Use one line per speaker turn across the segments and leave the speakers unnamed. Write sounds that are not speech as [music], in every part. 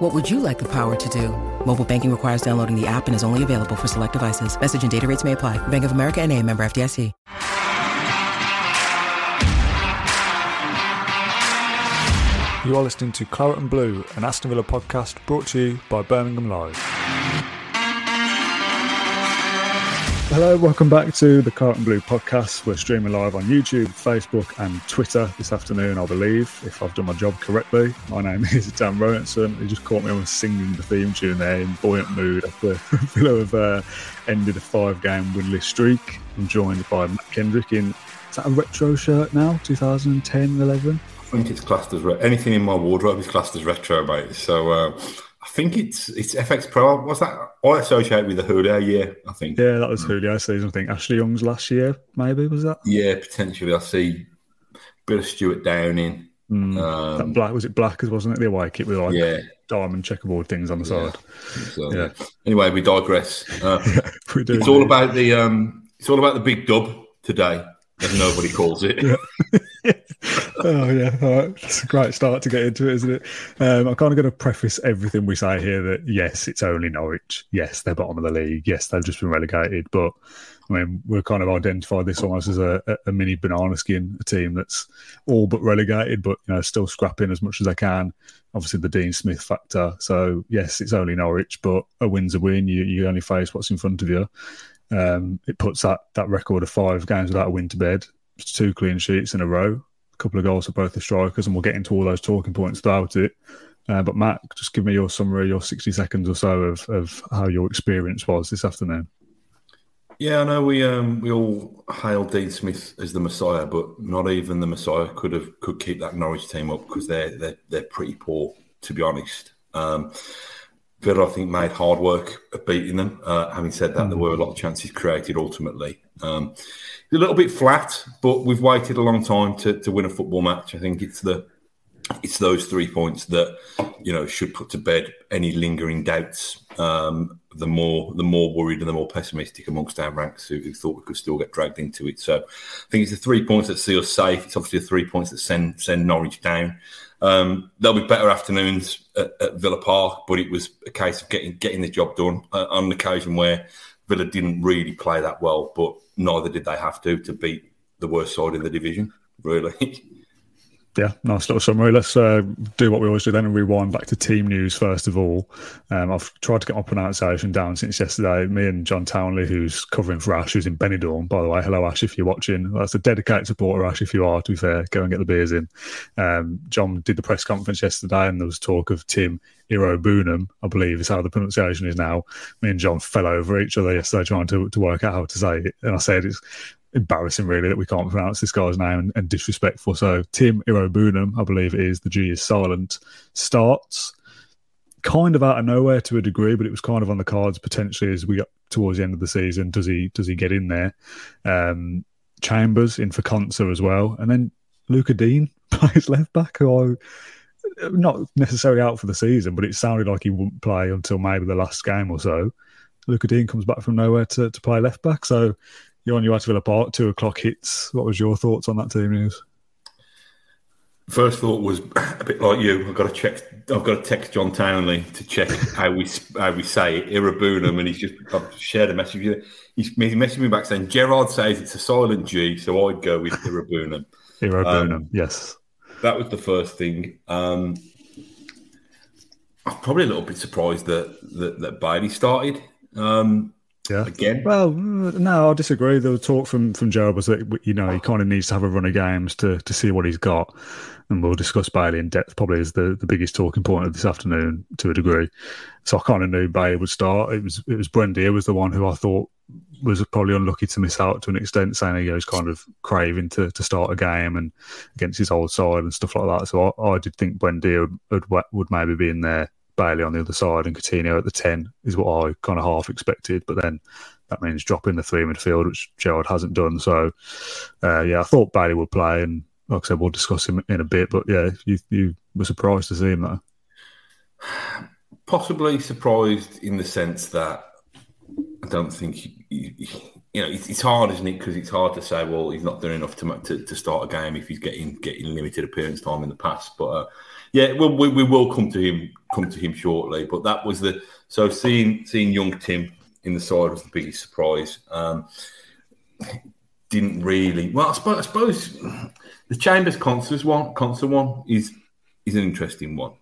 What would you like the power to do? Mobile banking requires downloading the app and is only available for select devices. Message and data rates may apply. Bank of America and a member FDIC.
You are listening to Claret and Blue, an Aston Villa podcast brought to you by Birmingham Live. Hello, welcome back to the Claret and Blue podcast. We're streaming live on YouTube, Facebook, and Twitter this afternoon, I believe, if I've done my job correctly. My name [laughs] is Dan Rowenson. He just caught me on singing the theme tune there in buoyant mood after [laughs] Villa have uh, ended a five game winless streak. I'm joined by Matt Kendrick in, is that a retro shirt now, 2010 11?
I think it's classed as re- anything in my wardrobe is classed as retro, mate. So uh, think it's it's FX Pro. What's that? I associate with the Houllier year. I think.
Yeah, that was Houllier season. I think Ashley Young's last year, maybe was that?
Yeah, potentially. I see a bit of Stewart Downing.
Mm,
Um,
that black was it black as wasn't it the away kit with like
Yeah.
diamond checkerboard things on the
Yeah.
side.
So,
Yeah.
Anyway, we digress. Uh, [laughs]
We do.
it's all about the um, it's all about the big dub today, as nobody calls it. [laughs]
oh yeah, right. It's a great start to get into it, isn't it? Um, I'm kind of going to preface everything we say here that yes, it's only Norwich. Yes, they're bottom of the league. Yes, they've just been relegated. But I mean, we're kind of identified this almost as a, a, mini banana skin, a team that's all but relegated, but you know still scrapping as much as they can. Obviously, the Dean Smith factor. So yes, it's only Norwich, but a win's a win. You you only face what's in front of you. Um, it puts that that record of five games without a win to bed. Two clean sheets in a row couple of goals for both the strikers, and we'll get into all those talking points about it. Uh, but Matt, just give me your summary, your sixty seconds or so of, of how your experience was this afternoon.
Yeah, I know we um, we all hail Dean Smith as the Messiah, but not even the Messiah could have could keep that Norwich team up because they're they're they're pretty poor to be honest. Um, Villa, I think, made hard work of beating them. Uh, having said that, there were a lot of chances created ultimately. Um, a little bit flat, but we've waited a long time to, to win a football match. I think it's the it's those three points that you know should put to bed any lingering doubts. Um, the more the more worried and the more pessimistic amongst our ranks who, who thought we could still get dragged into it. So I think it's the three points that see us safe. It's obviously the three points that send send Norwich down. Um, there'll be better afternoons at, at Villa Park, but it was a case of getting getting the job done uh, on an occasion where Villa didn't really play that well, but neither did they have to to beat the worst side in the division. Really. [laughs]
Yeah, nice little summary. Let's uh, do what we always do then and rewind back to team news first of all. Um, I've tried to get my pronunciation down since yesterday. Me and John Townley, who's covering for Ash, who's in Benidorm, by the way. Hello, Ash, if you're watching. That's a dedicated supporter, Ash, if you are, to be fair. Go and get the beers in. Um, John did the press conference yesterday and there was talk of Tim Iroegbunam, I believe is how the pronunciation is now. Me and John fell over each other yesterday trying to, to work out how to say it. And I said it's embarrassing really that we can't pronounce this guy's name and, and disrespectful. So Tim Iroegbunam, I believe it is, the G is silent, starts kind of out of nowhere to a degree, but it was kind of on the cards potentially as we got towards the end of the season. Does he does he get in there? Um, Chambers in for Konsa as well, and then Lucas Digne [laughs] plays left back, who I not necessarily out for the season, but it sounded like he wouldn't play until maybe the last game or so. Lucas Digne comes back from nowhere to, to play left back. So you're on your way to Villa Park, two o'clock hits. What was your thoughts on that team news?
First thought was a bit like you. I've got to check. I've got to text John Townley to check how we how we say it. Iroegbunam, and he's just I've shared a message. He's, he's messaging me back saying Gerrard says it's a silent G, so I'd go with Iroegbunam.
Hero
Um,
yes.
That was the first thing. Um, I'm probably a little bit surprised that that, that Bailey started um,
Yeah.
again.
Well, mm, no, I disagree. The talk from from Gerrard was that you know he kind of needs to have a run of games to to see what he's got, and we'll discuss Bailey in depth. Probably is the, the biggest talking point of this afternoon to a degree. So I kind of knew Bailey would start. It was it was Buendia was the one who I thought was probably unlucky to miss out to an extent, saying he was kind of craving to, to start a game and against his old side and stuff like that. So I, I did think Buendia would, would would maybe be in there. Bailey on the other side and Coutinho at the ten is what I kind of half expected, but then that means dropping the three midfield, which Gerrard hasn't done. So, uh, yeah, I thought Bailey would play, and like I said, we'll discuss him in a bit. But yeah, you you were surprised to see him though. [sighs]
Possibly surprised in the sense that I don't think he, you know it's, hard, isn't it? Because it's hard to say, well, he's not doing enough to, to, to start a game if he's getting getting limited appearance time in the past. But uh, yeah, well, we, we will come to him come to him shortly. But that was the so seeing seeing young Tim in the side was the biggest surprise. Um, didn't really well. I suppose, I suppose the Chambers Konsa one Konsa one is is an interesting one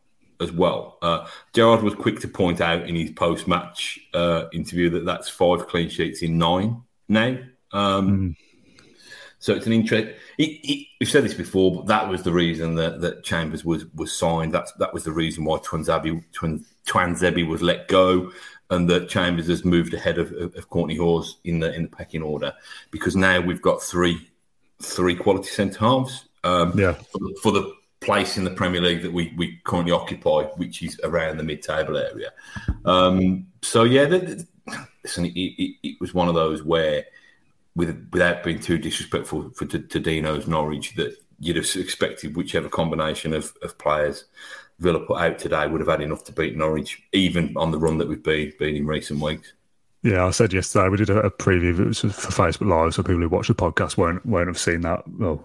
as well. Uh, Gerrard was quick to point out in his post match uh, interview that that's five clean sheets in nine now. Um, mm. So it's an interest. we've said this before, but that was the reason that, that Chambers was was signed. That's that was the reason why Tuanzebe Twan, was let go, and that Chambers has moved ahead of, of, of Kortney Hause in the in the pecking order because now we've got three three quality centre halves. Um,
yeah.
For the, for the place in the Premier League that we, we currently occupy, which is around the mid table area. Um, so yeah, the, the, listen, it, it, it, was one of those where, with, without being too disrespectful for to, to Dino's Norwich, that you'd have expected whichever combination of, of players Villa put out today would have had enough to beat Norwich, even on the run that we've been, been in recent weeks.
Yeah, I said yesterday we did a, a preview. It was for Facebook Live, so people who watch the podcast won't won't have seen that. Well,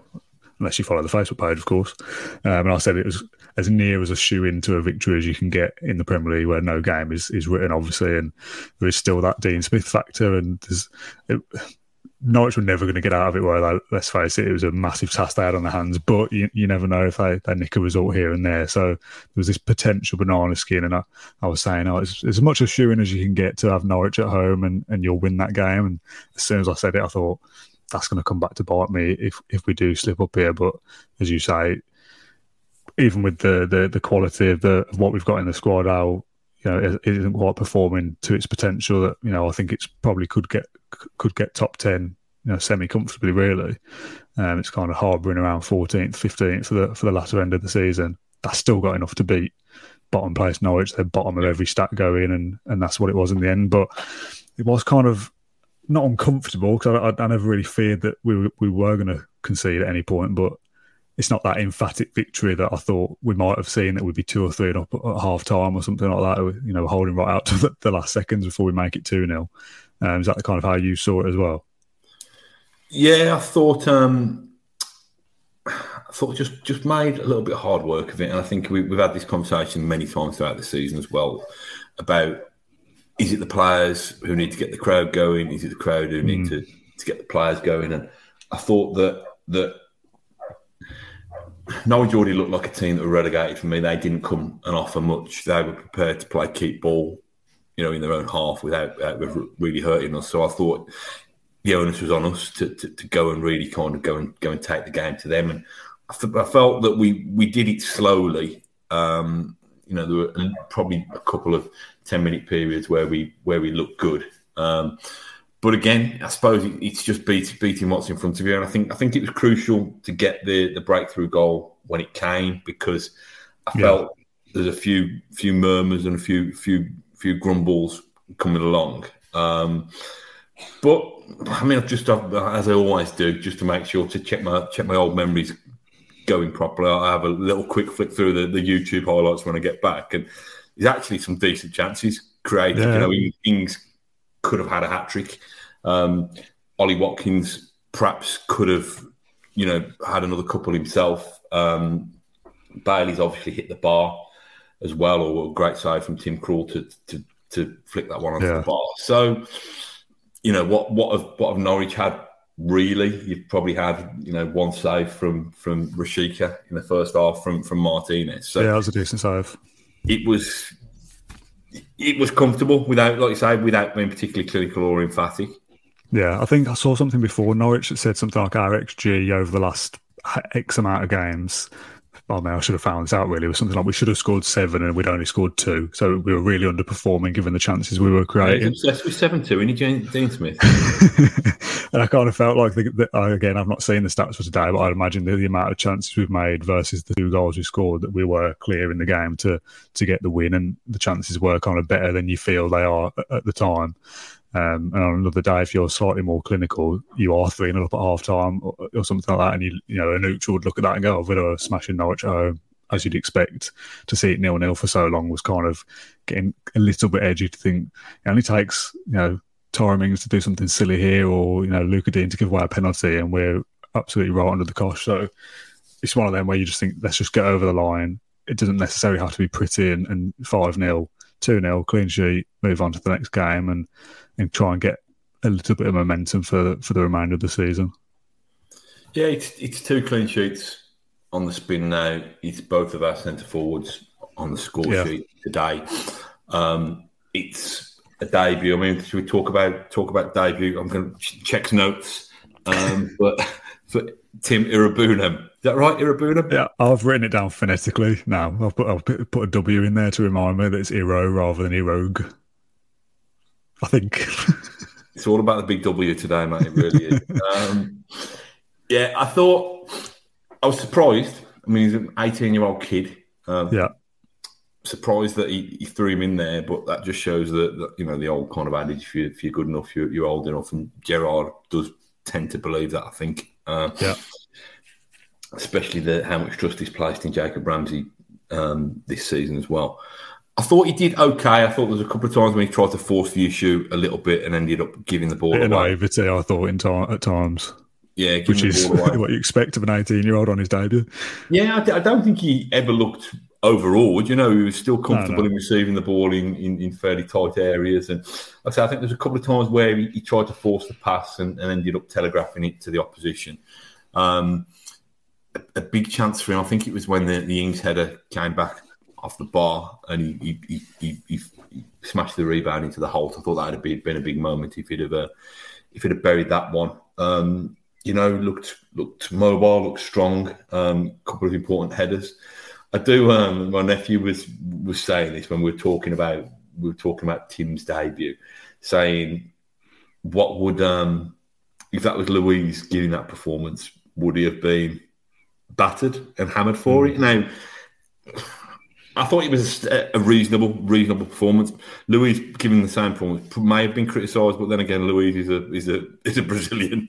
unless you follow the Facebook page, of course. Um, and I said it was as near as a shoe into a victory as you can get in the Premier League, where no game is, is written, obviously, and there is still that Dean Smith factor. And there's, it, Norwich were never going to get out of it. They, let's face it, it was a massive task they had on their hands. But you, you never know if they, they nick a result here and there. So there was this potential banana skin, and I, I was saying, oh, it's, as much a shoe in as you can get to have Norwich at home, and, and you'll win that game. And as soon as I said it, I thought that's going to come back to bite me if if we do slip up here. But as you say, even with the the, the quality of the of what we've got in the squad, how you know it isn't quite performing to its potential. That you know I think it's probably could get could get top ten, you know, semi comfortably. Really, um, it's kind of harbouring around 14th, 15th for the for the latter end of the season. That's still got enough to beat bottom place Norwich. They're bottom of every stat going, and and that's what it was in the end. But it was kind of not uncomfortable because I, I, I, never really feared that we were, we were going to concede at any point, but it's not that emphatic victory that I thought we might have seen that would be two or three up at half time or something like that. You know, holding right out to the, the last seconds before we make it two 0 um, Is that kind of how you saw it as well?
Yeah, I thought. Um, I thought just just made a little bit of hard work of it, and I think we, we've had this conversation many times throughout the season as well about is it the players who need to get the crowd going? Is it the crowd who need mm. to, to get the players going? And I thought that that Norwich already looked like a team that were relegated for me. They didn't come and offer much. They were prepared to play keep ball, you know, in their own half without, without really hurting us. So I thought the onus was on us to, to, to, go and really kind of go and go and take the game to them. And I, I felt that we we did it slowly. Um, you know, there were probably a couple of 10 minute periods where we where we look good. Um, but again, I suppose it's just beat, beating what's in front of you, and I think I think it was crucial to get the the breakthrough goal when it came because I felt there's a few few murmurs and a few few few grumbles coming along. Um, but I mean, I've just as I always do, just to make sure to check my check my old memories going properly. I have a little quick flick through the, the YouTube highlights when I get back, and there's actually some decent chances created. Yeah. You know, Ings could have had a hat trick. Um, Ollie Watkins perhaps could have, you know, had another couple himself. Um, Bailey's obviously hit the bar as well, or a great save from Tim Krul to to, to flick that one onto yeah. the bar. So, you know, what what have what have Norwich had really? You've probably had you know one save from from Rashica in the first half from from Martinez.
So yeah, that was a decent save
it was it was comfortable without, like you say, without being particularly clinical or emphatic.
Yeah, I think I saw something before Norwich that said something like our XG over the last X amount of games oh man, I should have found this out really. It was something like we should have scored seven and we'd only scored two. So we were really underperforming given the chances we were creating.
Obsessed with 7 2 in Dean Smith. [laughs]
and I kind of felt like, the, the, again, I've not seen the stats for today, but I'd imagine the, the, amount of chances we've made versus the two goals we scored that we were clear in the game to, to get the win. And the chances were kind of better than you feel they are at, at the time. Um, and on another day, if you're slightly more clinical, you are 3 0 up at half time or, or, something like that. And you, you know, a neutral would look at that and go, oh, Villa smashing Norwich home, as you'd expect. To see it nil nil for so long was kind of getting a little bit edgy to think it only takes, you know, Tyrone to do something silly here or, you know, Lucas Digne to give away a penalty and we're absolutely right under the cosh. So it's one of them where you just think, let's just get over the line. It doesn't necessarily have to be pretty and 5 0, 2 0, clean sheet, move on to the next game and, and try and get a little bit of momentum for, for the remainder of the season.
Yeah, it's, it's two clean sheets on the spin now. It's both of our centre forwards on the score yeah. sheet today. Um, it's a debut. I mean, should we talk about talk about debut? I'm going to check notes, um, [laughs] but for Tim Iroegbunam. Is that right, Iroegbunam?
Yeah, I've written it down phonetically now. I've put, I'll put a W in there to remind me that it's Iro rather than Erogue. I think. [laughs]
it's all about the big W today, mate. It really is. um, yeah, I thought I was surprised. I mean, he's an 18 year old kid.
Um, yeah
surprised that he, he, threw him in there, but that just shows that, that you know the old kind of adage: if, you, if you're good enough, you're, you're, old enough. And Gerrard does tend to believe that. I think,
uh, yeah,
especially the how much trust he's placed in Jacob Ramsey um, this season as well. I thought he did okay. I thought there was a couple of times when he tried to force the issue a little bit and ended up giving the ball
Bit
away.
naivety, I thought, in time, at times.
Yeah,
which is [laughs] what you expect of an 18 year old on his debut.
Yeah, I, I, don't think he ever looked overawed. You know, he was still comfortable no, no. in receiving the ball in, in, in, fairly tight areas. And like I say, I think there's a couple of times where he, he tried to force the pass and, and, ended up telegraphing it to the opposition. Um, a, a, big chance for him. I think it was when the, the Ings header came back off the bar and he, he, he, he smashed the rebound into the hole. I thought that would have been a big moment if he'd have uh, if he'd have buried that one. Um, you know, looked looked mobile, looked strong. A um, couple of important headers. I do. Um, my nephew was was saying this when we were talking about we were talking about Tim's debut, saying what would um, if that was Louise giving that performance, would he have been battered and hammered for mm. it? Now, I thought it was a, reasonable reasonable performance. Luiz giving the same performance may have been criticised, but then again, Luiz is a is a [laughs] is a Brazilian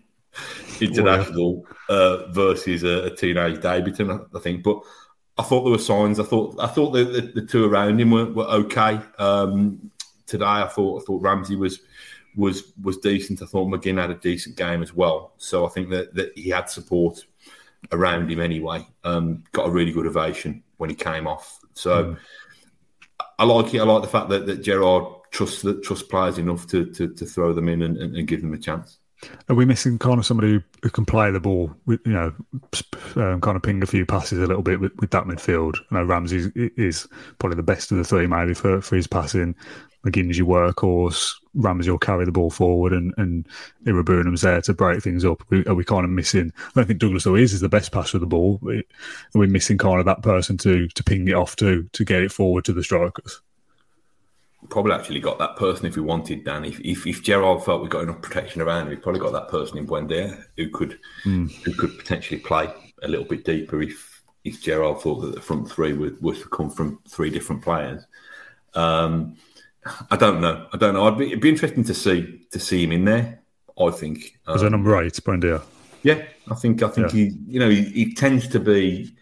international uh, versus a, a teenage debutant, I think, but. I thought there were signs. I thought I thought the, the, the two around him were, were okay. Um, today, I thought I thought Ramsey was was was decent. I thought McGinn had a decent game as well. So I think that, that he had support around him anyway. Um, got a really good ovation when he came off. So mm. I like it. I like the fact that, that Gerrard trusts trusts players enough to, to, to throw them in and, and, give them a chance.
Are we missing kind of somebody who can play the ball, with, you know, um, kind of ping a few passes a little bit with, with that midfield? I know Ramsey is probably the best of the three, maybe for, for his passing. McGinn's your workhorse. Ramsey will carry the ball forward, and and Iroegbunam's there to break things up. We, are we kind of missing? I don't think Douglas Luiz is the best passer of the ball. Are we missing kind of that person to to ping it off to to get it forward to the strikers?
probably actually got that person if we wanted, Dan. If, if, if felt we got enough protection around him, we probably got that person in Buendia who could mm. who could potentially play a little bit deeper if if Gerrard thought that the front three would, was to come from three different players. Um, I don't know. I don't know. Be, it'd be interesting to see to see him in there. I think
um, as a number eight, Buendia.
Yeah, I think I think yeah. he you know he, he tends to be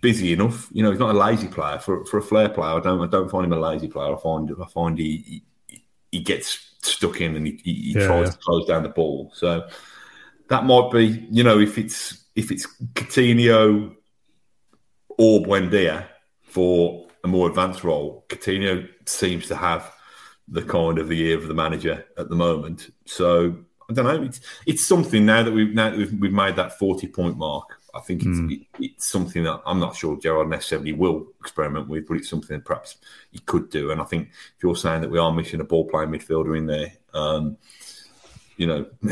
busy enough. You know, he's not a lazy player. For for a flair player, I don't I don't find him a lazy player. I find I find he he, he gets stuck in and he, he, he yeah, tries yeah. to close down the ball. So that might be, you know, if it's if it's Coutinho or Buendia for a more advanced role, Coutinho seems to have the kind of the ear of the manager at the moment. So I don't know. It's it's something now that we've now that we've, we've made that forty point mark. I think it's, mm. it, it's something that I'm not sure Gerrard necessarily will experiment with, but it's something that perhaps he could do. And I think if you're saying that we are missing a ball playing midfielder in there, um, you know, [laughs]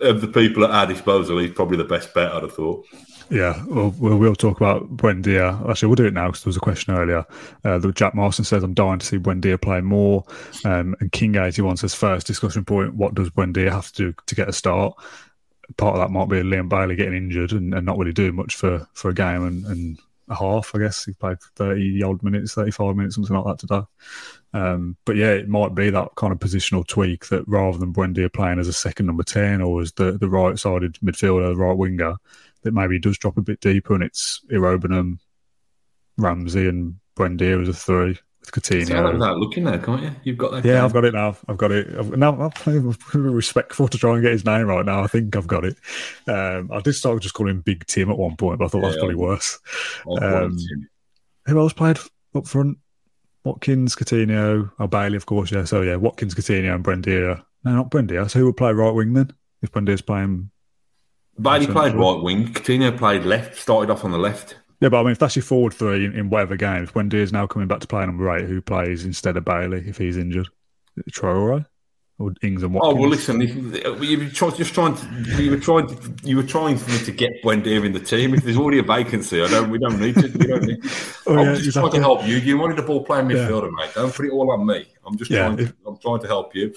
of the people at our disposal, he's probably the best bet, I'd have thought.
Yeah, well, we'll talk about Buendia. Actually, we'll do it now because there was a question earlier. Uh, that Jack Marston says, I'm dying to see Buendia play more. Um, and King81 says, first discussion point, what does Buendia have to do to get a start? part of that might be Leon Bailey getting injured and, and not really doing much for, for a game. And, and a half, I guess. He played 30 odd minutes, 35 minutes, something like that today. Um, but yeah, it might be that kind of positional tweak that rather than Buendia playing as a second number 10 or as the, the right sided midfielder, the right winger, that maybe does drop a bit deeper and it's Iroegbunam, Ramsey, and Buendia as a three with Coutinho.
without looking there, can't you? You've got that.
Yeah,
game.
I've got it now. I've got it. I've, now I'm [laughs] respectful to try and get his name right now. I think I've got it. Um, I did start just calling him Big Tim at one point, but I thought
Yeah,
that's probably worse.
I'll call it
Um. Who else played up front? Watkins, Coutinho, oh Bailey, of course. Yeah, so yeah, Watkins, Coutinho, and Buendia. No, not Buendia. So who would play right wing then? If Buendia's playing,
Bailey played right wing. Coutinho played left. Started off on the left.
yeah, but I mean, if that's your forward three in, in whatever games, if Buendia's now coming back to play number eight, who plays instead of Bailey if he's injured? Traore or Ings and
Oh
Watkins?
well, listen. If, you were just trying to you were trying to, you were trying for me to get Buendia in the team. If there's already a vacancy, I don't. We don't need to. We don't need. To. [laughs]
Oh,
I'm
yeah,
just
exactly.
trying to help you. You wanted a ball playing midfielder, mate. Don't put it all on me. I'm just
Yeah,
trying. To,
if-
I'm trying to help you.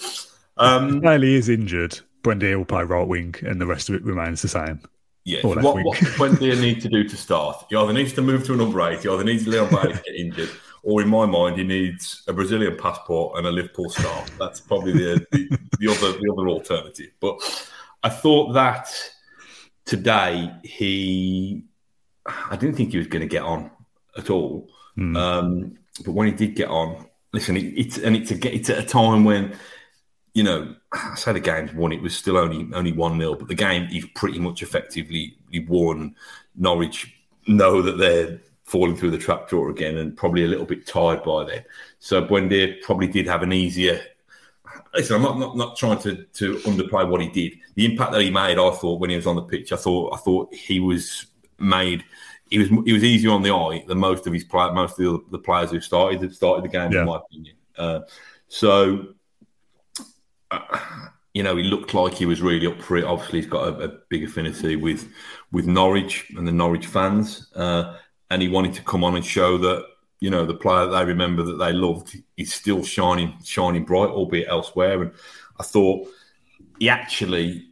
Um,
Bailey is injured. Buendia will play right wing, and the rest of it remains the same.
yeah. What,
wing.
what does Buendia need to do to start? He either needs to move to a number eight. He either needs Leon Bailey to get injured. Or in my mind, he needs a Brazilian passport and a Liverpool star. That's probably the, the, the other the other alternative. But I thought that today he, I didn't think he was going to get on at all.
Hmm.
Um, but when he did get on, listen, it, it's and it's a, it's at a time when you know, [sighs] I say the game's won. It was still only only one 0 but the game is pretty much effectively won. Norwich know that they're falling through the trapdoor again, and probably a little bit tired by then. So Buendia probably did have an easier. Listen, I'm not, not not trying to to underplay what he did. The impact that he made, I thought, when he was on the pitch, I thought I thought he was made. He was he was easier on the eye than most of his play, most of the, the players who started started the game,
Yeah.
in my opinion. Uh, so you know, he looked like he was really up for it. Obviously, he's got a, a big affinity with with Norwich and the Norwich fans, uh, and he wanted to come on and show that you know the player they remember that they loved is still shining, shining bright, albeit elsewhere. And I thought he actually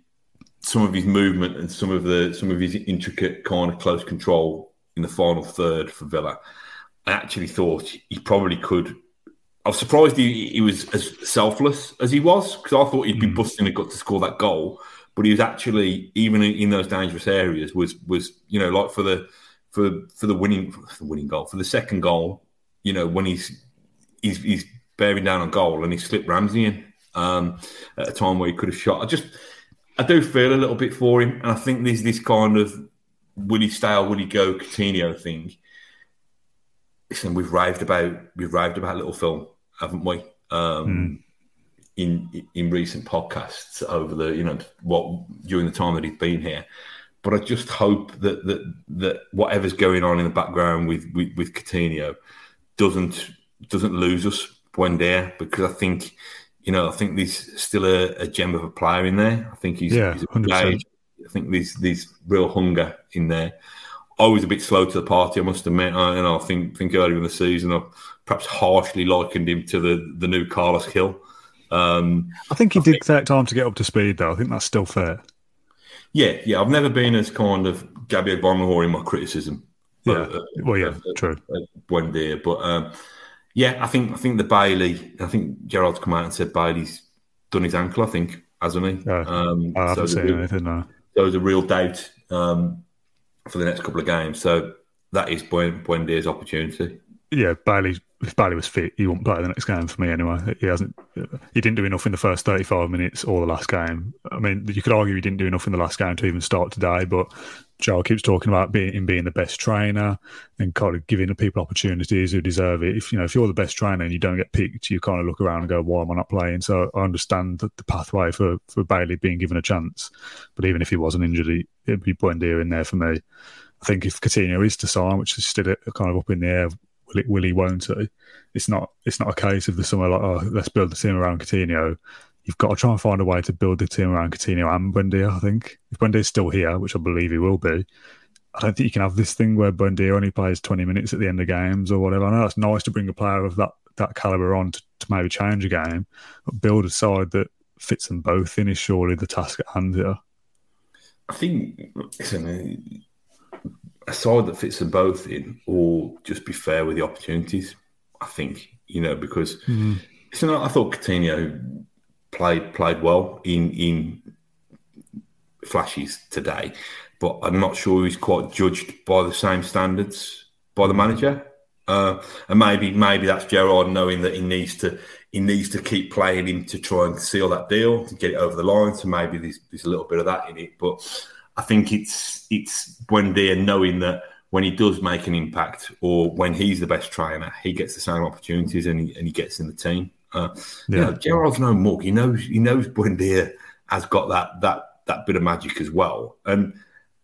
some of his movement and some of the some of his intricate kind of close control in the final third for Villa. I actually thought he probably could I was surprised he, he was as selfless as he was because I thought he'd be busting a gut to score that goal, but he was actually even in, in those dangerous areas was was you know like for the for for the winning for the winning goal for the second goal, you know when he's he's, he's bearing down on goal and he slipped Ramsey in um, at a time where he could have shot. I just I do feel a little bit for him, and I think there's this kind of will he stay or will he go Coutinho thing. Listen, we've raved about we've raved about little Phil, haven't we? Um, In in recent podcasts over the you know what during the time that he's been here, but I just hope that that that whatever's going on in the background with with, with Coutinho doesn't doesn't lose us Buendia because I think you know I think there's still a, a gem of a player in there. I think he's,
Yeah,
he's
100%.
I think there's there's real hunger in there. I was a bit slow to the party, I must admit. I, know, I think think earlier in the season, I perhaps harshly likened him to the the new Carles Gil. Um,
I think he did take time to get up to speed, though. I think that's still fair.
yeah, yeah, I've never been as kind of Gabby Agbonlahor in my criticism.
Yeah.
of- of-
Well, yeah,
of-
true.
of Buendia, but um, yeah, I think I think the Bailey. I think Gerrard's come out and said Bailey's done his ankle. I think hasn't he?
Yeah.
um,
I haven't
so
seen anything, no.
there was a real doubt um, for the next couple of games. So that is Buen- Buendia's opportunity.
Yeah, Bailey. If Bailey was fit, he wouldn't play the next game for me anyway. He hasn't. He didn't do enough in the first thirty-five minutes or the last game. I mean, you could argue he didn't do enough in the last game to even start today. But Joel keeps talking about being him being the best trainer and kind of giving the people opportunities who deserve it. If you know, if you're the best trainer and you don't get picked, you kind of look around and go, "Why am I not playing?" So I understand the, the pathway for for Bailey being given a chance. But even if he wasn't injured, he, it'd be Buendia in there for me. I think if Coutinho is to sign, which is still uh, kind of up in the air, will it, will he, won't he? It's not. It's not a case of the summer like, oh, let's build the team around Coutinho. You've got to try and find a way to build the team around Coutinho and Buendia. I think if Buendia's still here, which I believe he will be, I don't think you can have this thing where Buendia only plays twenty minutes at the end of games or whatever. I know it's nice to bring a player of that that caliber on to, to maybe change a game, but build a side that fits them both in is surely the task at hand here.
I think listen, uh, side that fits them both in, or just be fair with the opportunities. I think you know because mm. so I thought Coutinho played played well in in flashes today, but I'm not sure he's quite judged by the same standards by the manager. Uh, and maybe maybe that's Gerrard knowing that he needs to he needs to keep playing him to try and seal that deal to get it over the line. So maybe there's, there's a little bit of that in it. But I think it's it's Buendia knowing that when he does make an impact or when he's the best trainer, he gets the same opportunities and he, and he gets in the team. Uh, yeah. You know, Gerrard's no mug. He knows he knows Buendia has got that that that bit of magic as well. And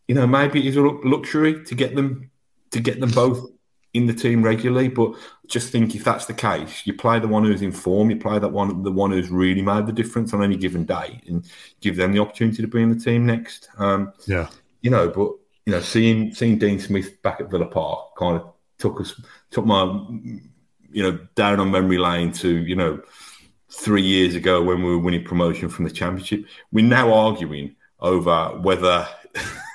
you know, maybe it's a luxury to get them to get them both in the team regularly. But just think if that's the case, you play the one who's in form, you play that one, the one who's really made the difference on any given day, and give them the opportunity to be in the team next. Um,
yeah,
you know, but you know, seeing seeing Dean Smith back at Villa Park kind of took us took my you know down on memory lane to you know three years ago when we were winning promotion from the championship. We're now arguing over whether [laughs]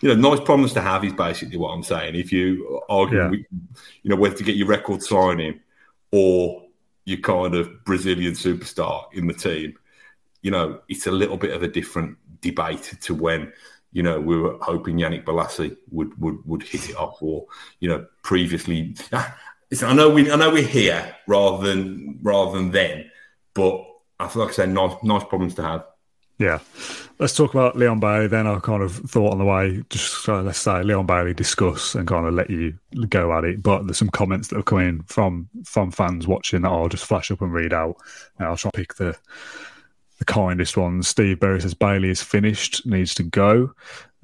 you know, nice problems to have is basically what I'm saying. If you argue, yeah. you know, whether to get your record signing or your kind of Brazilian superstar in the team, you know, it's a little bit of a different debate to when, you know, we were hoping Yannick Bolasie would would would hit it off, or you know, previously. I know we I know we're here rather than rather than then, but I feel like I said, nice nice problems to have.
Yeah. Let's talk about Leon Bailey then. I kind of thought on the way, just uh, let's say Leon Bailey discuss and kind of let you go at it. But there's some comments that have come in from from fans watching that I'll just flash up and read out. And I'll try to pick the the kindest ones. Steve Berry says Bailey is finished, needs to go.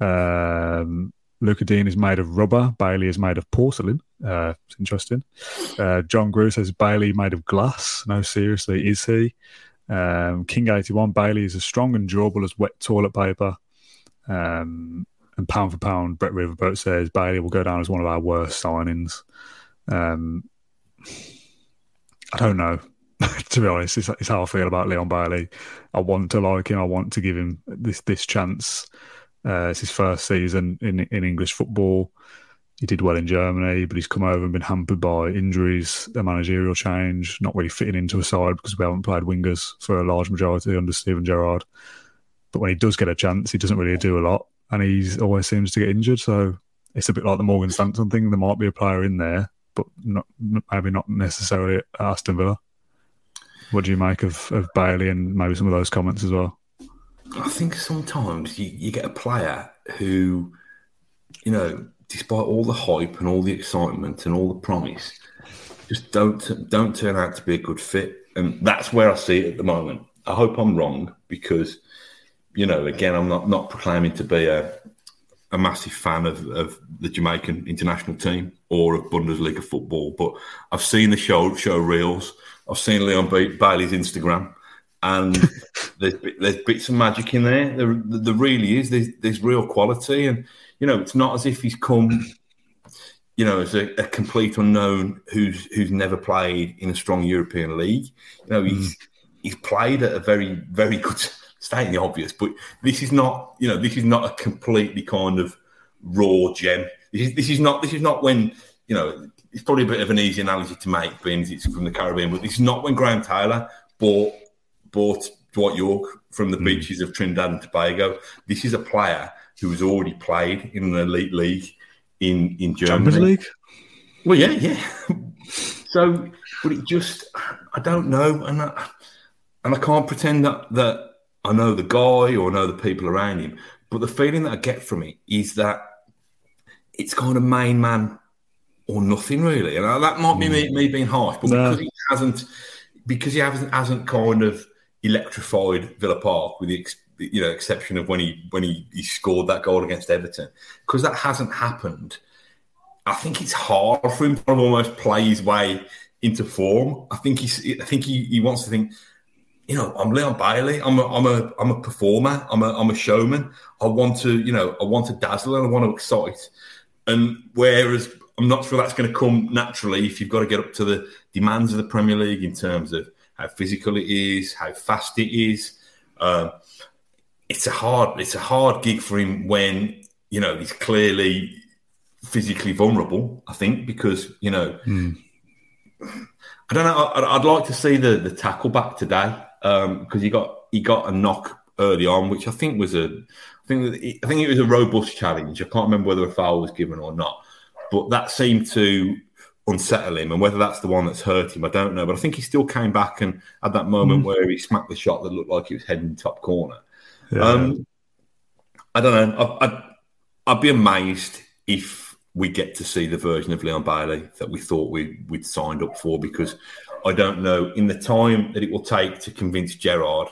Um, Lucas Digne is made of rubber. Bailey is made of porcelain. Uh, it's interesting. Uh, John Grew says Bailey made of glass. No, seriously, is he? Um, King 81 Bailey is as strong and durable as wet toilet paper. Um, and pound for pound, Brett Riverboat says Bailey will go down as one of our worst signings. Um, I don't know. [laughs] to be honest, it's, it's, how I feel about Leon Bailey. I want to like him. I want to give him this this chance. Uh, it's his first season in in English football he did well in Germany, but he's come over and been hampered by injuries, a managerial change, not really fitting into a side because we haven't played wingers for a large majority under Steven Gerrard. But when he does get a chance, he doesn't really do a lot, and he always seems to get injured. So it's a bit like the Morgan Sanson thing. There might be a player in there, but not maybe not necessarily at Aston Villa. What do you make of, of Bailey and maybe some of those comments as well?
I think sometimes you, you get a player who, you know, despite all the hype and all the excitement and all the promise, just don't don't turn out to be a good fit. And that's where I see it at the moment. I hope I'm wrong because, you know, again, I'm not not proclaiming to be a a massive fan of, of the Jamaican international team or of Bundesliga football, but I've seen the show show reels. I've seen Leon Bailey's Instagram, and [laughs] there's there's bits of magic in there. There, there really is. There's, there's real quality, and you know, it's not as if he's come, you know, as a, a complete unknown who's who's never played in a strong European league. You know, he's mm. he's played at a very very good. Stating the obvious, but this is not, you know, this is not a completely kind of raw gem. This is, this is not this is not when you know it's probably a bit of an easy analogy to make, being it's from the Caribbean, but this is not when Graham Taylor bought bought Dwight Yorke from the mm. beaches of Trinidad and Tobago. This is a player who has already played in an elite league in in Germany.
Champions League.
Well, yeah, yeah. [laughs] so, but it just, I don't know, and I, and I can't pretend that that I know the guy or know the people around him. But the feeling that I get from it is that it's kind of main man or nothing really, and that might be me, me being harsh, but no. because he hasn't, because he hasn't hasn't kind of electrified Villa Park with the you know exception of when he when he, he scored that goal against Everton because that hasn't happened. I think it's hard for him to almost play his way into form. I think he's I think he, he wants to think. You know, I'm Leon Bailey. I'm a, I'm a, I'm a performer. I'm a, I'm a showman. I want to, you know, I want to dazzle and I want to excite. And whereas I'm not sure that's going to come naturally if you've got to get up to the demands of the Premier League in terms of how physical it is, how fast it is. Uh, it's a hard it's a hard gig for him when you know he's clearly physically vulnerable. I think because you know, mm. I don't know. I'd, I'd, like to see the the tackle back today because um, he got he got a knock early on, which I think was a I think I think it was a robust challenge. I can't remember whether a foul was given or not, but that seemed to unsettle him. And whether that's the one that's hurt him, I don't know. But I think he still came back and had that moment mm. where he smacked the shot that looked like it was heading top corner. Yeah. Um, I don't know. I, I'd, I'd be amazed if we get to see the version of Leon Bailey that we thought we, we'd signed up for because I don't know in the time that it will take to convince Gerrard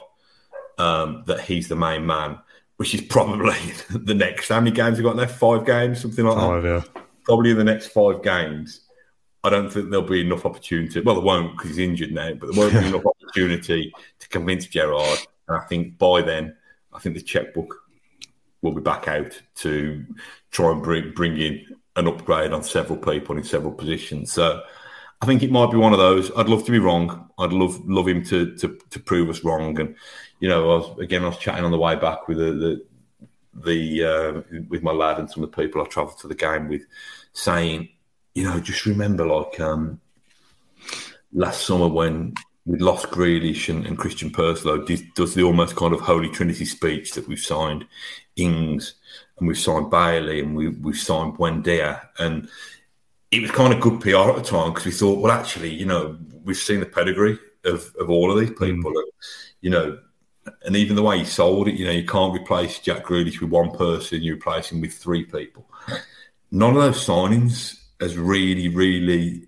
um, that he's the main man, which is probably [laughs] the next. How many games have got left? Five games, something like five, that. Yeah. Probably in the next five games. I don't think there'll be enough opportunity. Well, there won't because he's injured now, but there won't be [laughs] enough opportunity to convince Gerrard. And I think by then, I think the checkbook will be back out to try and bring bring in an upgrade on several people in several positions. So I think it might be one of those. I'd love to be wrong. I'd love love him to to, to prove us wrong. And you know, I was, again, I was chatting on the way back with the the, the uh, with my lad and some of the people I travelled to the game with, saying, you know, just remember like um, last summer when we lost Grealish and, and Christian Purslow does the almost kind of Holy Trinity speech that we've signed Ings and we've signed Bailey and we, we've signed Buendia. And it was kind of good PR at the time because we thought, well, actually, you know, we've seen the pedigree of, of all of these people. Mm. And, you know, and even the way he sold it, you know, you can't replace Jack Grealish with one person, you replace him with three people. None of those signings has really, really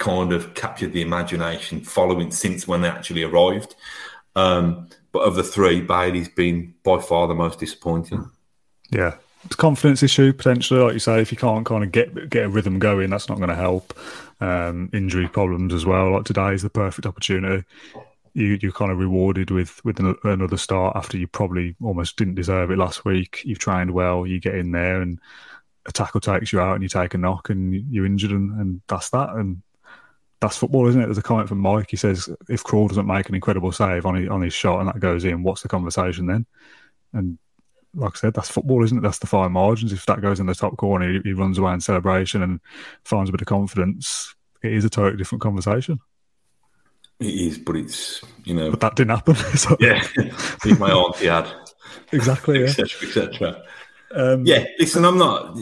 kind of captured the imagination following since when they actually arrived. Um, but of the three, Bailey's been by far the most disappointing.
Yeah, it's confidence issue potentially, like you say. If you can't kind of get get a rhythm going, that's not going to help. Um, injury problems as well. Like today is the perfect opportunity. You you're kind of rewarded with with another start after you probably almost didn't deserve it last week. You've trained well. You get in there and a tackle takes you out and you take a knock and you're injured and, and that's that. And that's football, isn't it? There's a comment from Mike. He says if Krul doesn't make an incredible save on his, on his shot and that goes in, what's the conversation then? And like I said, that's football, isn't it? That's the fine margins. If that goes in the top corner, he, he runs away in celebration and finds a bit of confidence. It is a totally different conversation.
It is, but it's you know,
but that didn't happen. [laughs]
so. Yeah, if my auntie had
exactly,
etc. [laughs] etc. Um, yeah, listen, I'm not.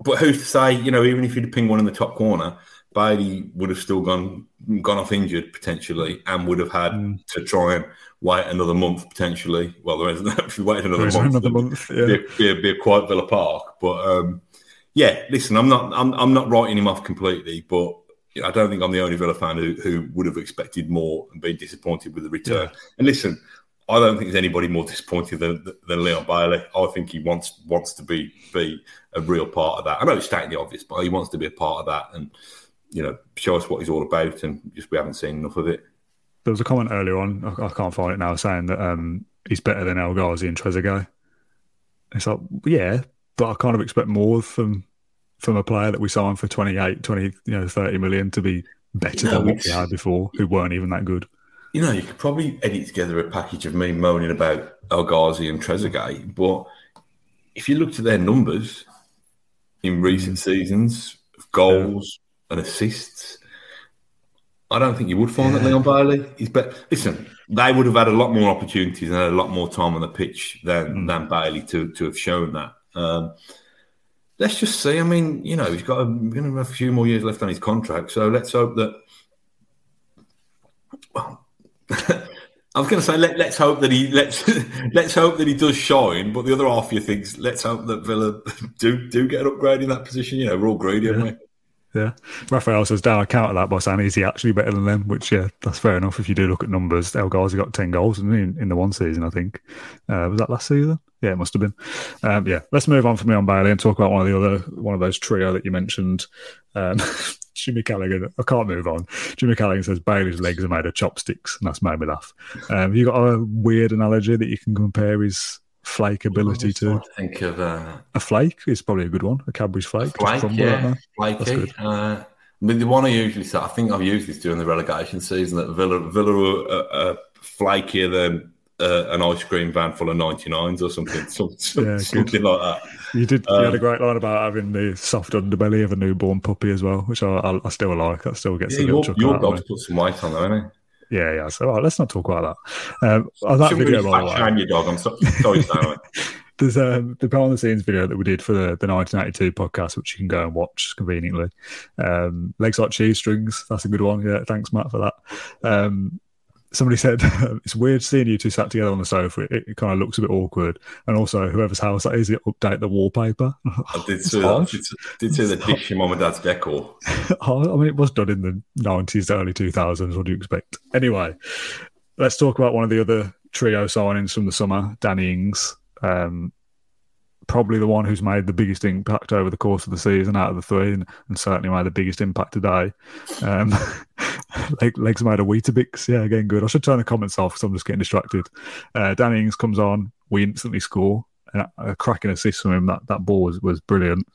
But who's to say? You know, even if you'd ping one in the top corner, Bailey would have still gone gone off injured potentially, and would have had mm. to try and wait another month potentially. Well, there isn't. [laughs] If you wait another month,
another month, yeah,
be, be, be, a quiet Villa Park. But um, yeah, listen, I'm not I'm, I'm not writing him off completely, but I don't think I'm the only Villa fan who, who would have expected more and been disappointed with the return. Yeah. And listen, I don't think there's anybody more disappointed than, than Leon Bailey. I think he wants wants to be be a real part of that. I know it's stating the obvious, but he wants to be a part of that. And you know, show us what he's all about, and just we haven't seen enough of it.
There was a comment earlier on, I, can't find it now, saying that um, he's better than El Ghazi and Trezeguet. It's like, yeah, but I kind of expect more from from a player that we signed for 28, 20, you know, 30 million to be better you know, than what we had before, who weren't even that good.
You know, you could probably edit together a package of me moaning about El Ghazi and Trezeguet, but if you look at their numbers in recent mm. seasons, goals, and assists. I don't think you would find yeah. that Leon Bailey is but Listen, they would have had a lot more opportunities and a lot more time on the pitch than mm. than Bailey to to have shown that. Um, let's just see. I mean, you know, he's got a, going to have a few more years left on his contract, so let's hope that. Well, [laughs] I was going to say let, us hope that he let's [laughs] let's hope that he does shine, but the other half of you thinks let's hope that Villa [laughs] do do get an upgrade in that position. You know, we're all greedy, yeah. aren't we?
Yeah. Raphael says, down, I counter that by saying, is he actually better than them? Which, yeah, that's fair enough. If you do look at numbers, El Ghazi got 10 goals in, in the one season, I think. Uh, was that last season? Yeah, it must have been. Um, yeah, let's move on from Leon Bailey and talk about one of the other, one of those trio that you mentioned. Um, [laughs] Jimmy Callaghan, I can't move on. Jimmy Callaghan says Bailey's legs are made of chopsticks, and that's made me laugh. Um, you got a weird analogy that you can compare his flake ability to
think of uh,
a flake is probably a good one. A Cadbury's flake,
flake yeah, flaky. Uh, I mean, the one I usually say, I think I've used this during the relegation season that Villa Villa are, are flakier than uh, an ice cream van full of 99s or something, [laughs] some, yeah, something like that.
You did. Um, you had a um, great line about having the soft underbelly of a newborn puppy as well, which I, I, I still like. That still gets yeah, a little
your, your dog's put some weight on there, hasn't
he? Yeah, yeah. So right, let's not talk about that. Um, on that video,
by the way, your dog. I'm so, sorry, sorry [laughs]
There's um, the behind the scenes video that we did for the, the 1982 podcast, which you can go and watch conveniently. Um, legs like cheese strings. That's a good one. Yeah, thanks, Matt, for that. Um, somebody said [laughs] it's weird seeing you two sat together on the sofa. It, it, kind of looks a bit awkward. And also, whoever's house that is, it update the wallpaper. [laughs]
I did see that. Did, did see the dish your mum and dad's decor. [laughs]
I mean, it was done in the nineties, early two thousands. What do you expect? Anyway, let's talk about one of the other trio signings from the summer, Danny Ings. Um, probably the one who's made the biggest impact over the course of the season out of the three, and, and certainly made the biggest impact today. Um, [laughs] legs made a Weetabix. Yeah, again, good. I should turn the comments off because I'm just getting distracted. Uh, Danny Ings comes on. We instantly score. And a cracking assist from him. That that ball was, was brilliant.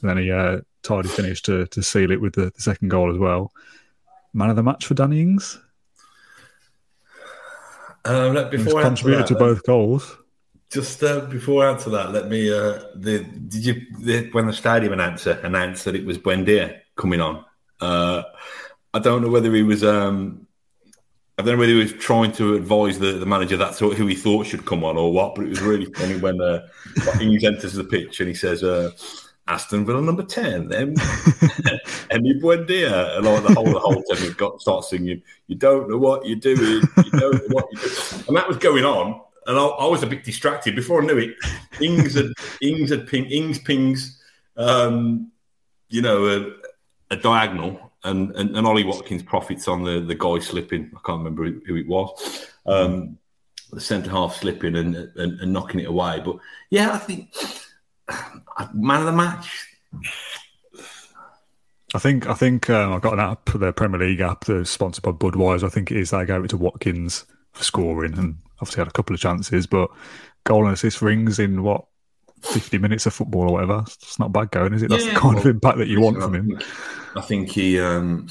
And then he uh, tidy finish to, to seal it with the, the, second goal as well. Man of the match for Danny Ings.
Um, before
He's contributed that, to both goals.
Just uh, before I answer that, let me. Uh, the, did you the, when the stadium announcer announced that it was Buendia coming on? Uh, I don't know whether he was. Um, I don't know whether he was trying to advise the, the manager that's who he thought should come on or what. But it was really funny when uh, he [laughs] enters the pitch and he says, uh, "Aston Villa number ten, then [laughs] Emi Buendia," and like the whole the whole team got start singing, "You don't know what you're doing, you don't know what you're doing," and that was going on and I, I, was a bit distracted before I knew it. Ings had Ings had ping, Ings pings, um, you know, a, a diagonal, and, and, and Ollie Watkins profits on the the guy slipping. I can't remember who, it was. Um, the centre half slipping and, and, and knocking it away. But yeah, I think [sighs] man of the match.
I think I think um, I got an app, the Premier League app, that's sponsored by Budweiser. I think it is. They gave it to Watkins for scoring, and obviously had a couple of chances, but goal and assist Ings in what 50 minutes of football or whatever. It's not bad going, is it? That's yeah, the kind well, of impact that you want from him.
I think he um,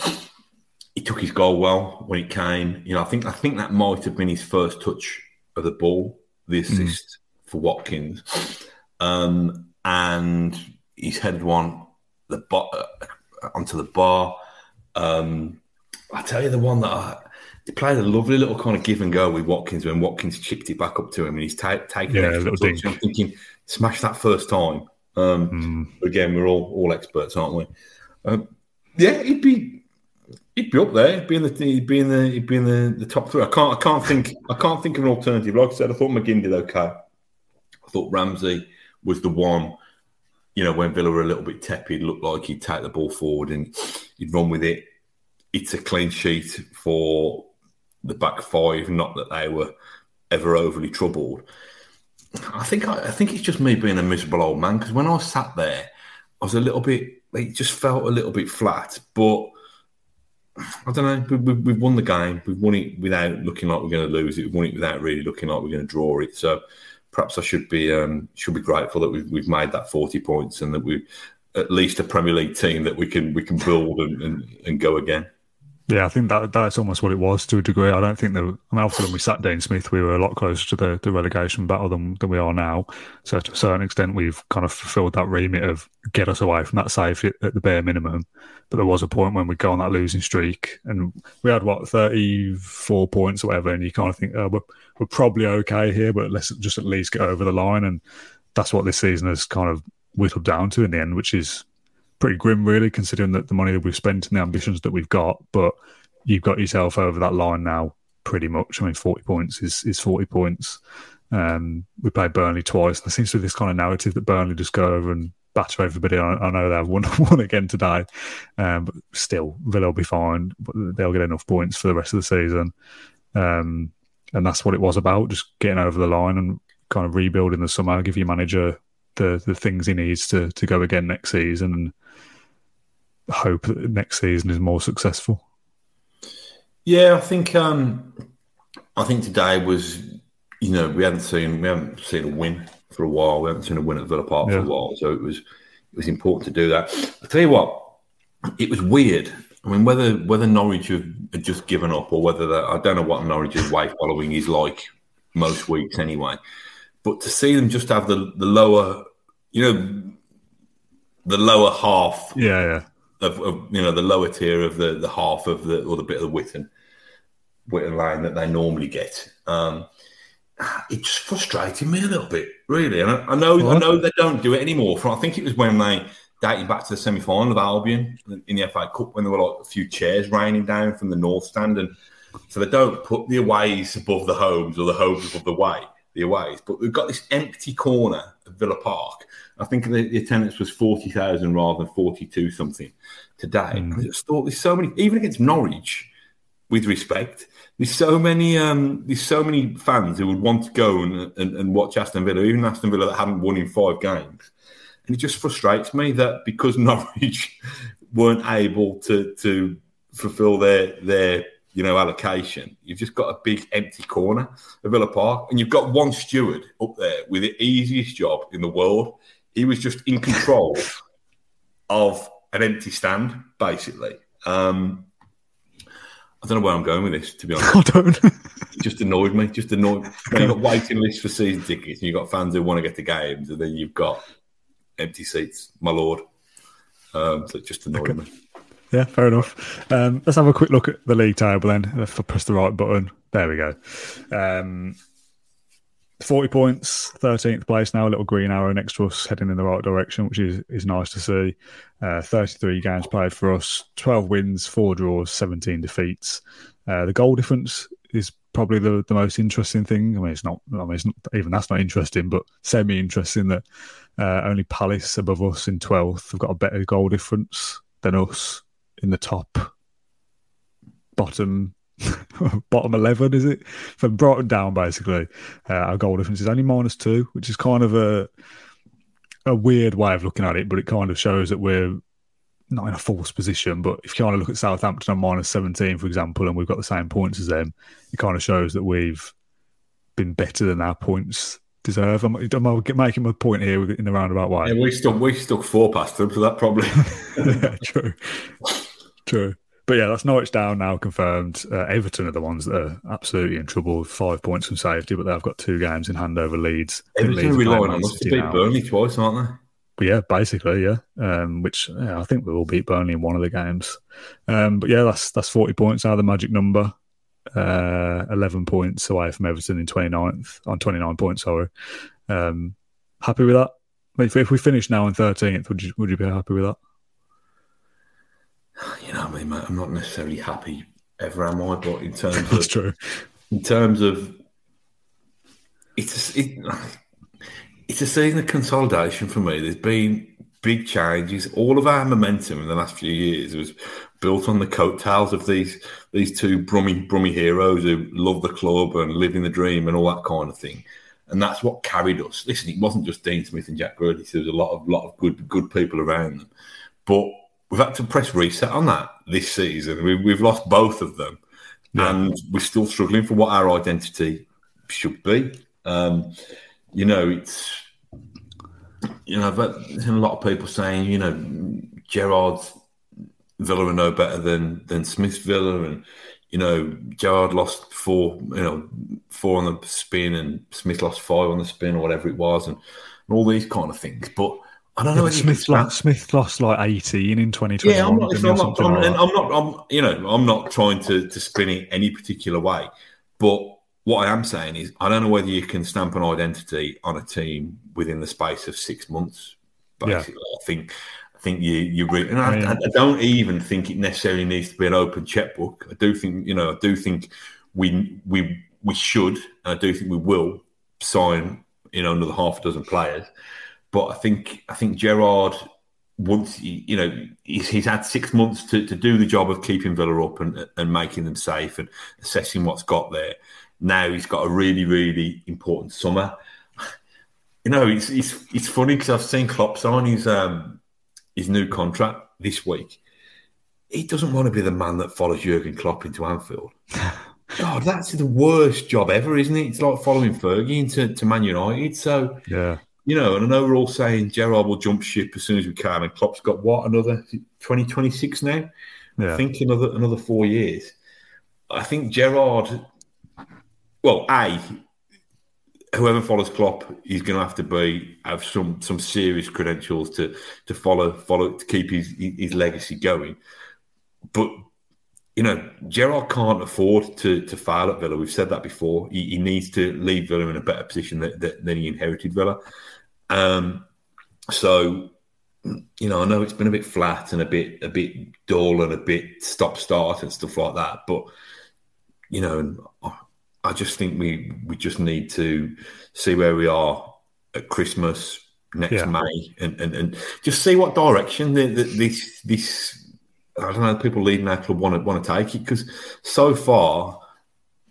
he took his goal well when it came. You know, I think I think that might have been his first touch of the ball, the hmm. assist mm. for Watkins, um, and he's headed one the bar, uh, onto the bar. Um, I tell you, the one that I, he played a lovely little kind of give and go with Watkins when Watkins chipped it back up to him and he's ta- taken yeah, it. I'm thinking, smash that first time. Um, mm. Again, we're all all experts, aren't we? Um, yeah, he'd be he'd be up there. He'd be in the he'd be in the he'd be in the, the top three. I can't I can't think I can't think of an alternative. Like I said, I thought McGinn did okay. I thought Ramsey was the one. You know, when Villa were a little bit tepid, looked like he'd take the ball forward and he'd run with it. It's a clean sheet for the back five. Not that they were ever overly troubled. I think I, I think it's just me being a miserable old man because when I sat there, I was a little bit. It just felt a little bit flat, but. I don't know. We, have we, won the game. We've won it without looking like we're going to lose it. We've won it without really looking like we're going to draw it. So perhaps I should be um, should be grateful that we've, we've made that forty points and that we at least a Premier League team that we can we can build and, and, and go again.
Yeah, I think that that's almost what it was to a degree. I don't think that. I mean, obviously, when we sat Dean Smith, we were a lot closer to the, the relegation battle than, than we are now. So, to a certain extent, we've kind of fulfilled that remit of get us away from that safe at the bare minimum. But there was a point when we go on that losing streak, and we had what thirty four points or whatever, and you kind of think oh, we're, we're probably okay here, but let's just at least get over the line. And that's what this season has kind of whittled down to in the end, which is pretty grim, really, considering that the money that we've spent and the ambitions that we've got. But you've got yourself over that line now, pretty much. I mean, 40 points is, is 40 points. Um, we played Burnley twice. There seems to be this kind of narrative that Burnley just go over and batter everybody. I, I know they've won, [laughs] won again today, um, but still, Villa will be fine. They'll get enough points for the rest of the season. Um, and that's what it was about, just getting over the line and kind of rebuilding the summer, give your manager the, the things he needs to, to go again next season. And hope that next season is more successful.
Yeah, I think um, I think today was you know we haven't seen we haven't seen a win for a while. We haven't seen a win at Villa Park yeah. for a while, so it was it was important to do that. I tell you what, it was weird. I mean, whether whether Norwich have just given up or whether I don't know what Norwich's way following is like most weeks anyway. But to see them just have the the lower, you know, the lower half,
yeah, yeah,
of, of you know the lower tier of the the half of the or the bit of the Witton Witton Lane that they normally get. Um, it just frustrated me a little bit, really. And I, I know what? I know they don't do it anymore. From I think it was when they dating back to the semi final of Albion in the FA Cup when there were like a few chairs raining down from the north stand, and so they don't put the aways above the homes or the homes above the way the aways. But we've got this empty corner of Villa Park. I think the, the attendance was forty thousand rather than forty two something today. Mm. I just thought there's so many, even against Norwich, with respect, there's so many um, there's so many fans who would want to go and, and, and watch Aston Villa, even Aston Villa that haven't won in five games. And it just frustrates me that because [laughs] Norwich weren't able to to fulfil their their you know allocation, you've just got a big empty corner of Villa Park, and you've got one steward up there with the easiest job in the world. He was just in control of an empty stand, basically. Um, I don't know where I'm going with this, to be honest. [laughs]
I don't.
it just annoyed me. Just annoyed. When you've got waiting lists for season tickets, and you've got fans who want to get to games, and then you've got empty seats, my lord. Um, so it just annoyed okay. me.
Yeah, fair enough. Um, let's have a quick look at the league table then. If I press the right button, there we go. Um, 40 points, 13th place now, a little green arrow next to us, heading in the right direction, which is, is nice to see. Uh, 33 games played for us, 12 wins, 4 draws, 17 defeats. Uh, the goal difference is probably the, the most interesting thing. I mean, it's not, I mean, it's not, even that's not interesting, but semi interesting that uh, only Palace above us in 12th have got a better goal difference than us in the top bottom [laughs] bottom 11, is it? From Brighton down, basically. Uh, our goal difference is only minus two, which is kind of a a weird way of looking at it, but it kind of shows that we're not in a false position. But if you kind of look at Southampton on minus 17, for example, and we've got the same points as them, it kind of shows that we've been better than our points deserve. I'm, I'm making my point here in the roundabout way.
Yeah, we stuck we stuck four past them, so that probably [laughs]
yeah, true, [laughs] true. But yeah, that's Norwich down now confirmed. Uh, Everton are the ones that are absolutely in trouble. Five points from safety, but they've got two games in hand over Leeds.
Everton are relying on us to beat Burnley twice, aren't they?
But yeah, basically, yeah. Um, which yeah, I think we will beat Burnley in one of the games. Um, but yeah, that's that's forty points out of the magic number. Uh, eleven points away from Everton in 29th on twenty nine points. Sorry. Um, happy with that? If, if we finish now in thirteenth, would you would you be happy with that?
You know, I mean, mate, I'm not necessarily happy ever, am I? But in terms [laughs]
That's
of,
true.
In terms of, it's a, it, it's a season of consolidation for me. There's been big changes. All of our momentum in the last few years was built on the coattails of these these two brummy brummy heroes who love the club and living the dream and all that kind of thing. And that's what carried us. Listen, it wasn't just Dean Smith and Jack Grealish. There was a lot of lot of good good people around them, but we've had to press reset on that this season. We, have lost both of them, yeah. and we're still struggling for what our identity should be. Um, you know, it's you know, there's a lot of people saying, you know, Gerrard's Villa are no better than than Smith's Villa, and you know, Gerrard lost four, you know, four on the spin, and Smith lost five on the spin, or whatever it was, and, and all these kind of things. But I don't know. Yeah,
Smith, lost, Smith lost like 18 in 2020.
Yeah, I'm not, I'm not, I'm, like I'm not, I'm, you know, I'm not trying to, to spin it any particular way. But what I am saying is, I don't know whether you can stamp an identity on a team within the space of six months. Basically, yeah. I think, I think you, you really, and I, I, I, don't even think it necessarily needs to be an open checkbook. I do think, you know, I do think we, we, we should, and I do think we will sign, you know, another half a dozen players. But I think I think Gerrard once you know he's, he's, had six months to, to do the job of keeping Villa up and, and making them safe and assessing what's got there. Now he's got a really really important summer. You know, it's it's, it's funny because I've seen Klopp sign his um, his new contract this week. He doesn't want to be the man that follows Jurgen Klopp into Anfield. [laughs] God, that's the worst job ever, isn't it? It's like following Fergie into to Man United. So
yeah,
you know, and I know we're all saying Gerrard will jump ship as soon as we can, and Klopp's got what another twenty twenty six now. Yeah. I think another another four years. I think Gerrard. Well, a whoever follows Klopp, he's going to have to be have some some serious credentials to to follow follow to keep his his legacy going. But you know, Gerrard can't afford to to fail at Villa. We've said that before. He, he needs to leave Villa in a better position than, than he inherited Villa. Um, so, you know, I know it's been a bit flat and a bit a bit dull and a bit stop start and stuff like that. But you know, I just think we we just need to see where we are at Christmas next yeah. May and, and, and just see what direction the, the, this this I don't know people leading our club want to want to take it because so far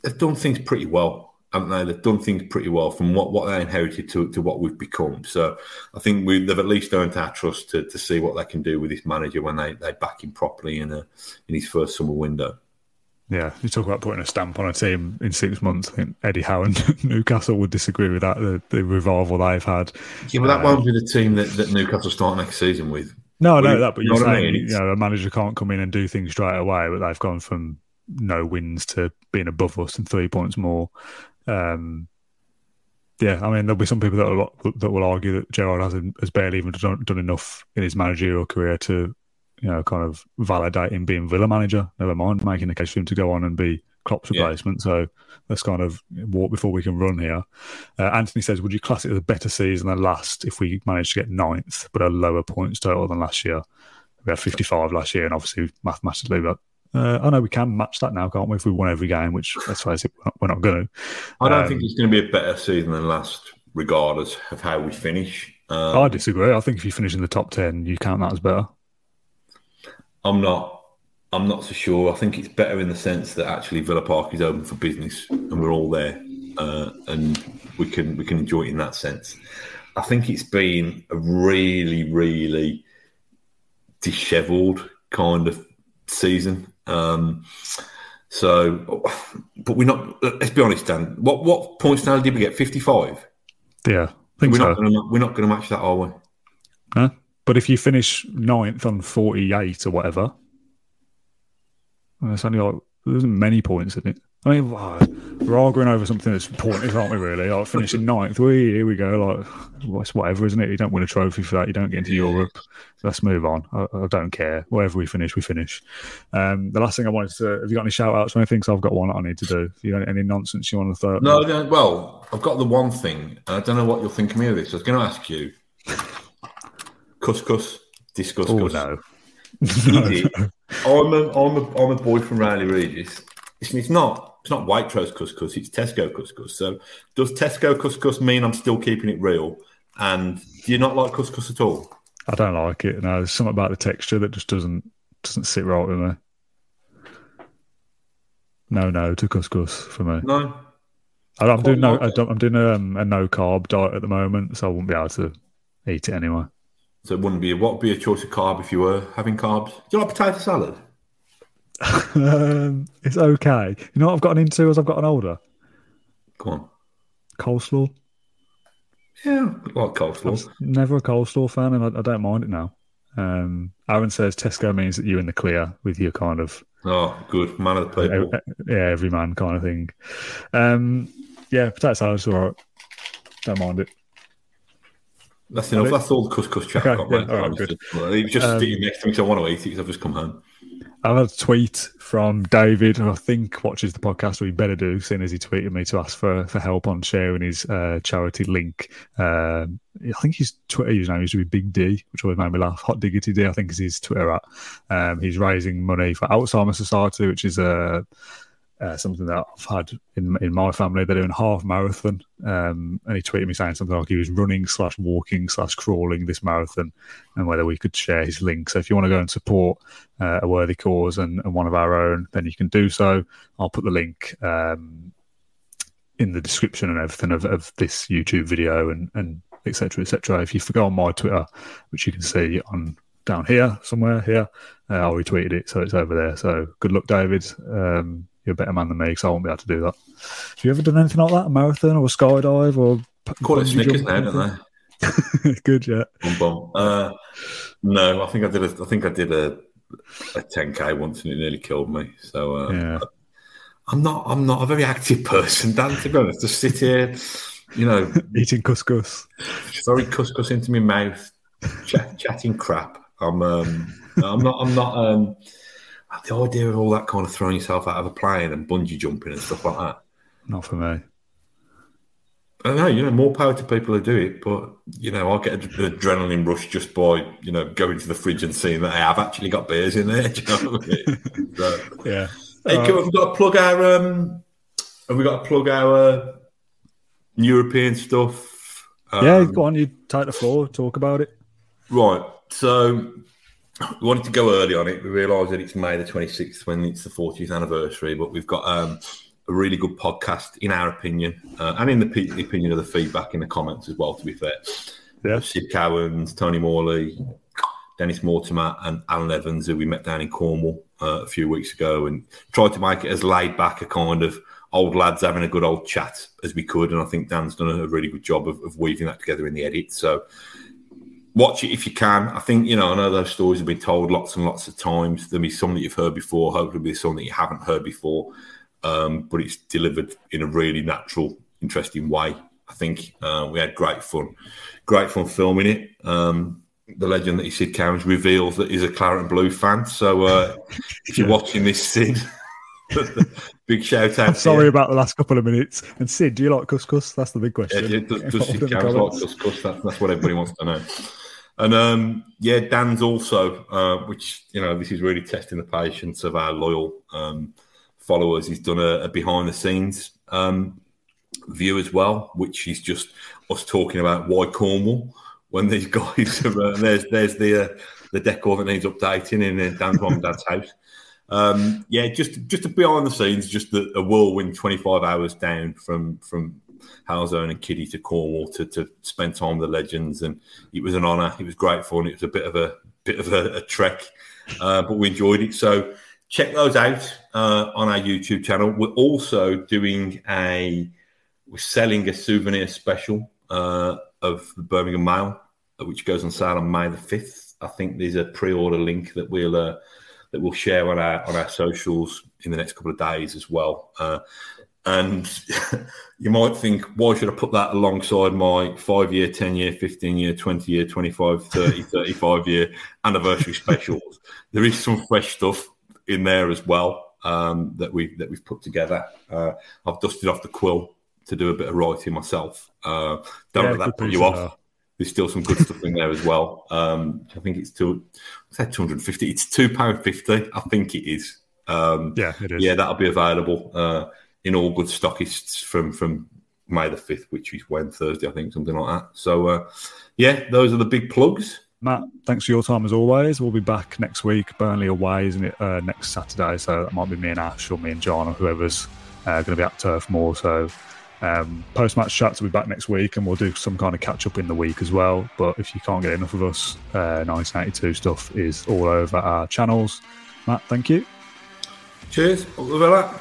they've done things pretty well, haven't they? They've done things pretty well from what, what they inherited to, to what we've become. So I think we they've at least earned our trust to, to see what they can do with this manager when they, they back him properly in a in his first summer window.
Yeah, you talk about putting a stamp on a team in six months. I think Eddie Howe and [laughs] Newcastle would disagree with that. The, the revival they've had.
Yeah, but that uh, won't be the team that, that Newcastle start next season with.
No, I know that, but you're saying I mean? you know a manager can't come in and do things straight away, but they've gone from no wins to being above us and three points more. Um, yeah, I mean there'll be some people that will, that will argue that Gerrard has has barely even done, done enough in his managerial career to you know, kind of validate him being Villa manager. Never mind making the case for him to go on and be Klopp's replacement. Yeah. So let's kind of walk before we can run here. Uh, Anthony says, would you class it as a better season than last if we managed to get ninth, but a lower points total than last year? We had 55 last year, and obviously mathematically, but uh, I know we can match that now, can't we? If we won every game, which let's face it, we're not, going to.
I don't um, think it's going to be a better season than last, regardless of how we finish.
Um, I disagree. I think if you finish in the top 10, you count that as better.
I'm not. I'm not so sure. I think it's better in the sense that actually Villa Park is open for business and we're all there, uh, and we can we can enjoy it in that sense. I think it's been a really, really dishevelled kind of season. Um, so, but we're not. Let's be honest, Dan. What what points now did we get? Fifty five.
Yeah,
we're
so.
not. Gonna, we're not going to match that, are we?
Huh? But if you finish ninth on 48 or whatever, it's only like, there isn't many points in it. I mean, we're arguing over something that's pointless, aren't we, really? Like finishing ninth, we, here we go. Like, it's whatever, isn't it? You don't win a trophy for that. You don't get into Europe. Let's move on. I, I don't care. Wherever we finish, we finish. Um, the last thing I wanted to, have you got any shout outs or anything? So I've got one that I need to do. Have you got any nonsense you want to throw?
No, well, I've got the one thing, and I don't know what you'll think of me of this. I was going to ask you Couscous. Discuss oh, [laughs]
no.
no, I'm a, I'm a, I'm a boy from Rowley Regis. It's, it's not it's not White Waitrose couscous, it's Tesco couscous. So does Tesco couscous mean I'm still keeping it real? And do you not like couscous at all?
I don't like it. No, there's something about the texture that just doesn't doesn't sit right with me. No, no to couscous for me.
No,
I'm doing no. I'm doing a, um, a no carb diet at the moment, so I won't be able to eat it anyway.
So it wouldn't be what would be a choice of carb if you were having carbs? Do you like potato salad?
Um, [laughs] it's okay. You know what I've gotten into as I've gotten older?
Go on.
Coleslaw.
Yeah, I like coleslaw.
I'm never a coleslaw fan, and I, I don't mind it now. Um, Aaron says Tesco means that you're in the clear with your kind of
oh, good man of the people.
Yeah, every man kind of thing. Um, yeah, potato salad's all right. Don't mind it.
That's enough. That's all the couscous chat okay, got. Yeah, right. He was just um, sitting next to me, so I want to eat it because I've just come home.
I've had a tweet from David, who I think watches the podcast, he better do, seeing as he tweeted me to ask for, for help on sharing his uh, charity link. Uh, I think his Twitter username used to be Big D, which always made me laugh. Hot Diggity D, I think is his Twitter at. Um, he's raising money for Alzheimer's Society, which is a uh, something that I've had in in my family. They're doing half marathon, um, and he tweeted me saying something like he was running slash walking slash crawling this marathon, and whether we could share his link. So if you want to go and support uh, a worthy cause and, and, one of our own, then you can do so. I'll put the link um, in the description and everything of, of this YouTube video and and etc. etc. If you forgo on my Twitter, which you can see on down here somewhere here, uh, I'll retweeted it, so it's over there. So good luck, David. Um, you're a better man than me, so I won't be able to do that. Have you ever done anything like that? A marathon or a skydive or
call it Snickers now, don't
they? [laughs] Good, yeah.
Boom, boom. Uh, no, I think I did. A, I think I did a a 10k once, and it nearly killed me. So uh, yeah. I'm not. I'm not a very active [laughs] person, Dan. To be honest, to sit here, you know, [laughs]
eating couscous.
Very couscous into my mouth, chat, chatting crap. I'm, um, I'm not, I'm not. Um, the idea of all that kind of throwing yourself out of a plane and bungee jumping and stuff like that.
Not for me.
I don't know, you know, more power to people who do it, but you know, I get an adrenaline rush just by you know going to the fridge and seeing that I have actually got beers in there. [laughs] You know I mean? so,
yeah.
Hey, uh, have we got to plug our um? Have we got to plug our European stuff?
Um, yeah, go on. You take the floor. Talk about it.
Right. So we wanted to go early on it. We realised that it's May the 26th when it's the 40th anniversary, but we've got um, a really good podcast, in our opinion, uh, and in the, p- opinion of the feedback in the comments as well, to be fair. Yeah. Sid Cowans, Tony Morley, Dennis Mortimer, and Allan Evans, who we met down in Cornwall uh, a few weeks ago, and tried to make it as laid back a kind of old lads having a good old chat as we could. And I think Dan's done a really good job of, of weaving that together in the edit. So watch it if you can. I think, you know, I know those stories have been told lots and lots of times. There'll be some that you've heard before, hopefully there's some that you haven't heard before. Um, but it's delivered in a really natural, interesting way. I think uh, we had great fun, great fun filming it. Um, the legend that he Sid Cowans reveals that he's a Claret and Blue fan. So uh, [laughs] if you're watching this, Sid, [laughs] big shout out.
I'm sorry about the last couple of minutes. And Sid, do you like couscous? That's the big question.
Yeah, does, does Sid Cowans like couscous? That's, that's what everybody wants to know. And um, yeah, Dan's also, uh, which you know, this is really testing the patience of our loyal um, followers. He's done a, a behind the scenes um, view as well, which is just us talking about why Cornwall when these [laughs] guys are. Uh, there's there's the uh, the decor that needs updating in Dan's mom and dad's house. Um, yeah, just just a behind the scenes, just a, a whirlwind, twenty five hours down from from Halesowen and Kiddie to Cornwall to, to spend time with the legends, and it was an honour. It was great fun. It was a bit of a bit of a, a trek, uh, but we enjoyed it. So check those out uh, on our YouTube channel. We're also doing a we're selling a souvenir special uh, of the Birmingham Mail, which goes on sale on May the fifth. I think there's a pre-order link that we'll uh, that we'll share on our on our socials in the next couple of days as well. Uh, and [laughs] you might think, why should I put that alongside my five year, 10 year, 15 year, 20 year, 25, 30, [laughs] 35 year anniversary specials? There is some fresh stuff in there as well um, that we that we've put together. Uh, I've dusted off the quill to do a bit of writing myself. Uh, don't yeah, let that put you off. There's still some good stuff in there as well. Um, I think it's two. I said 250. It's two pound fifty. I think it is. Um,
yeah, it is.
Yeah, that'll be available uh, in all good stockists from from May the fifth, which is when Thursday, I think, something like that. So, uh, yeah, those are the big plugs.
Matt, thanks for your time as always. We'll be back next week. Burnley away, isn't it? Uh, next Saturday. So that might be me and Ash or me and John or whoever's uh, going to be at Turf Moor. So um, post match chats will be back next week and we'll do some kind of catch up in the week as well. But if you can't get enough of us, uh, 1982 stuff is all over our channels. Matt, thank you.
Cheers. Villa.